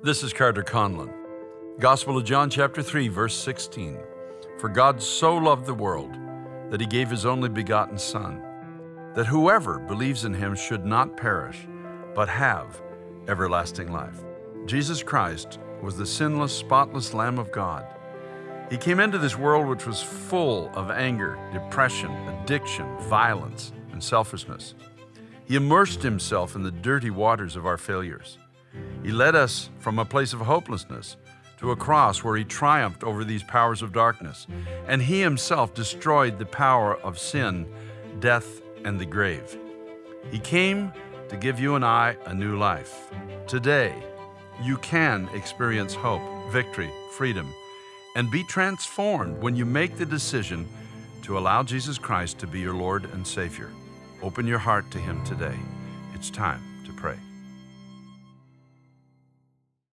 This is Carter Conlon. Gospel of John, chapter 3, verse 16. For God so loved the world that he gave his only begotten Son, that whoever believes in him should not perish, but have everlasting life. Jesus Christ was the sinless, spotless Lamb of God. He came into this world which was full of anger, depression, addiction, violence, and selfishness. He immersed himself in the dirty waters of our failures. He led us from a place of hopelessness to a cross where he triumphed over these powers of darkness, and he himself destroyed the power of sin, death, and the grave. He came to give you and I a new life. Today, you can experience hope, victory, freedom, and be transformed when you make the decision to allow Jesus Christ to be your Lord and Savior. Open your heart to Him today. It's time.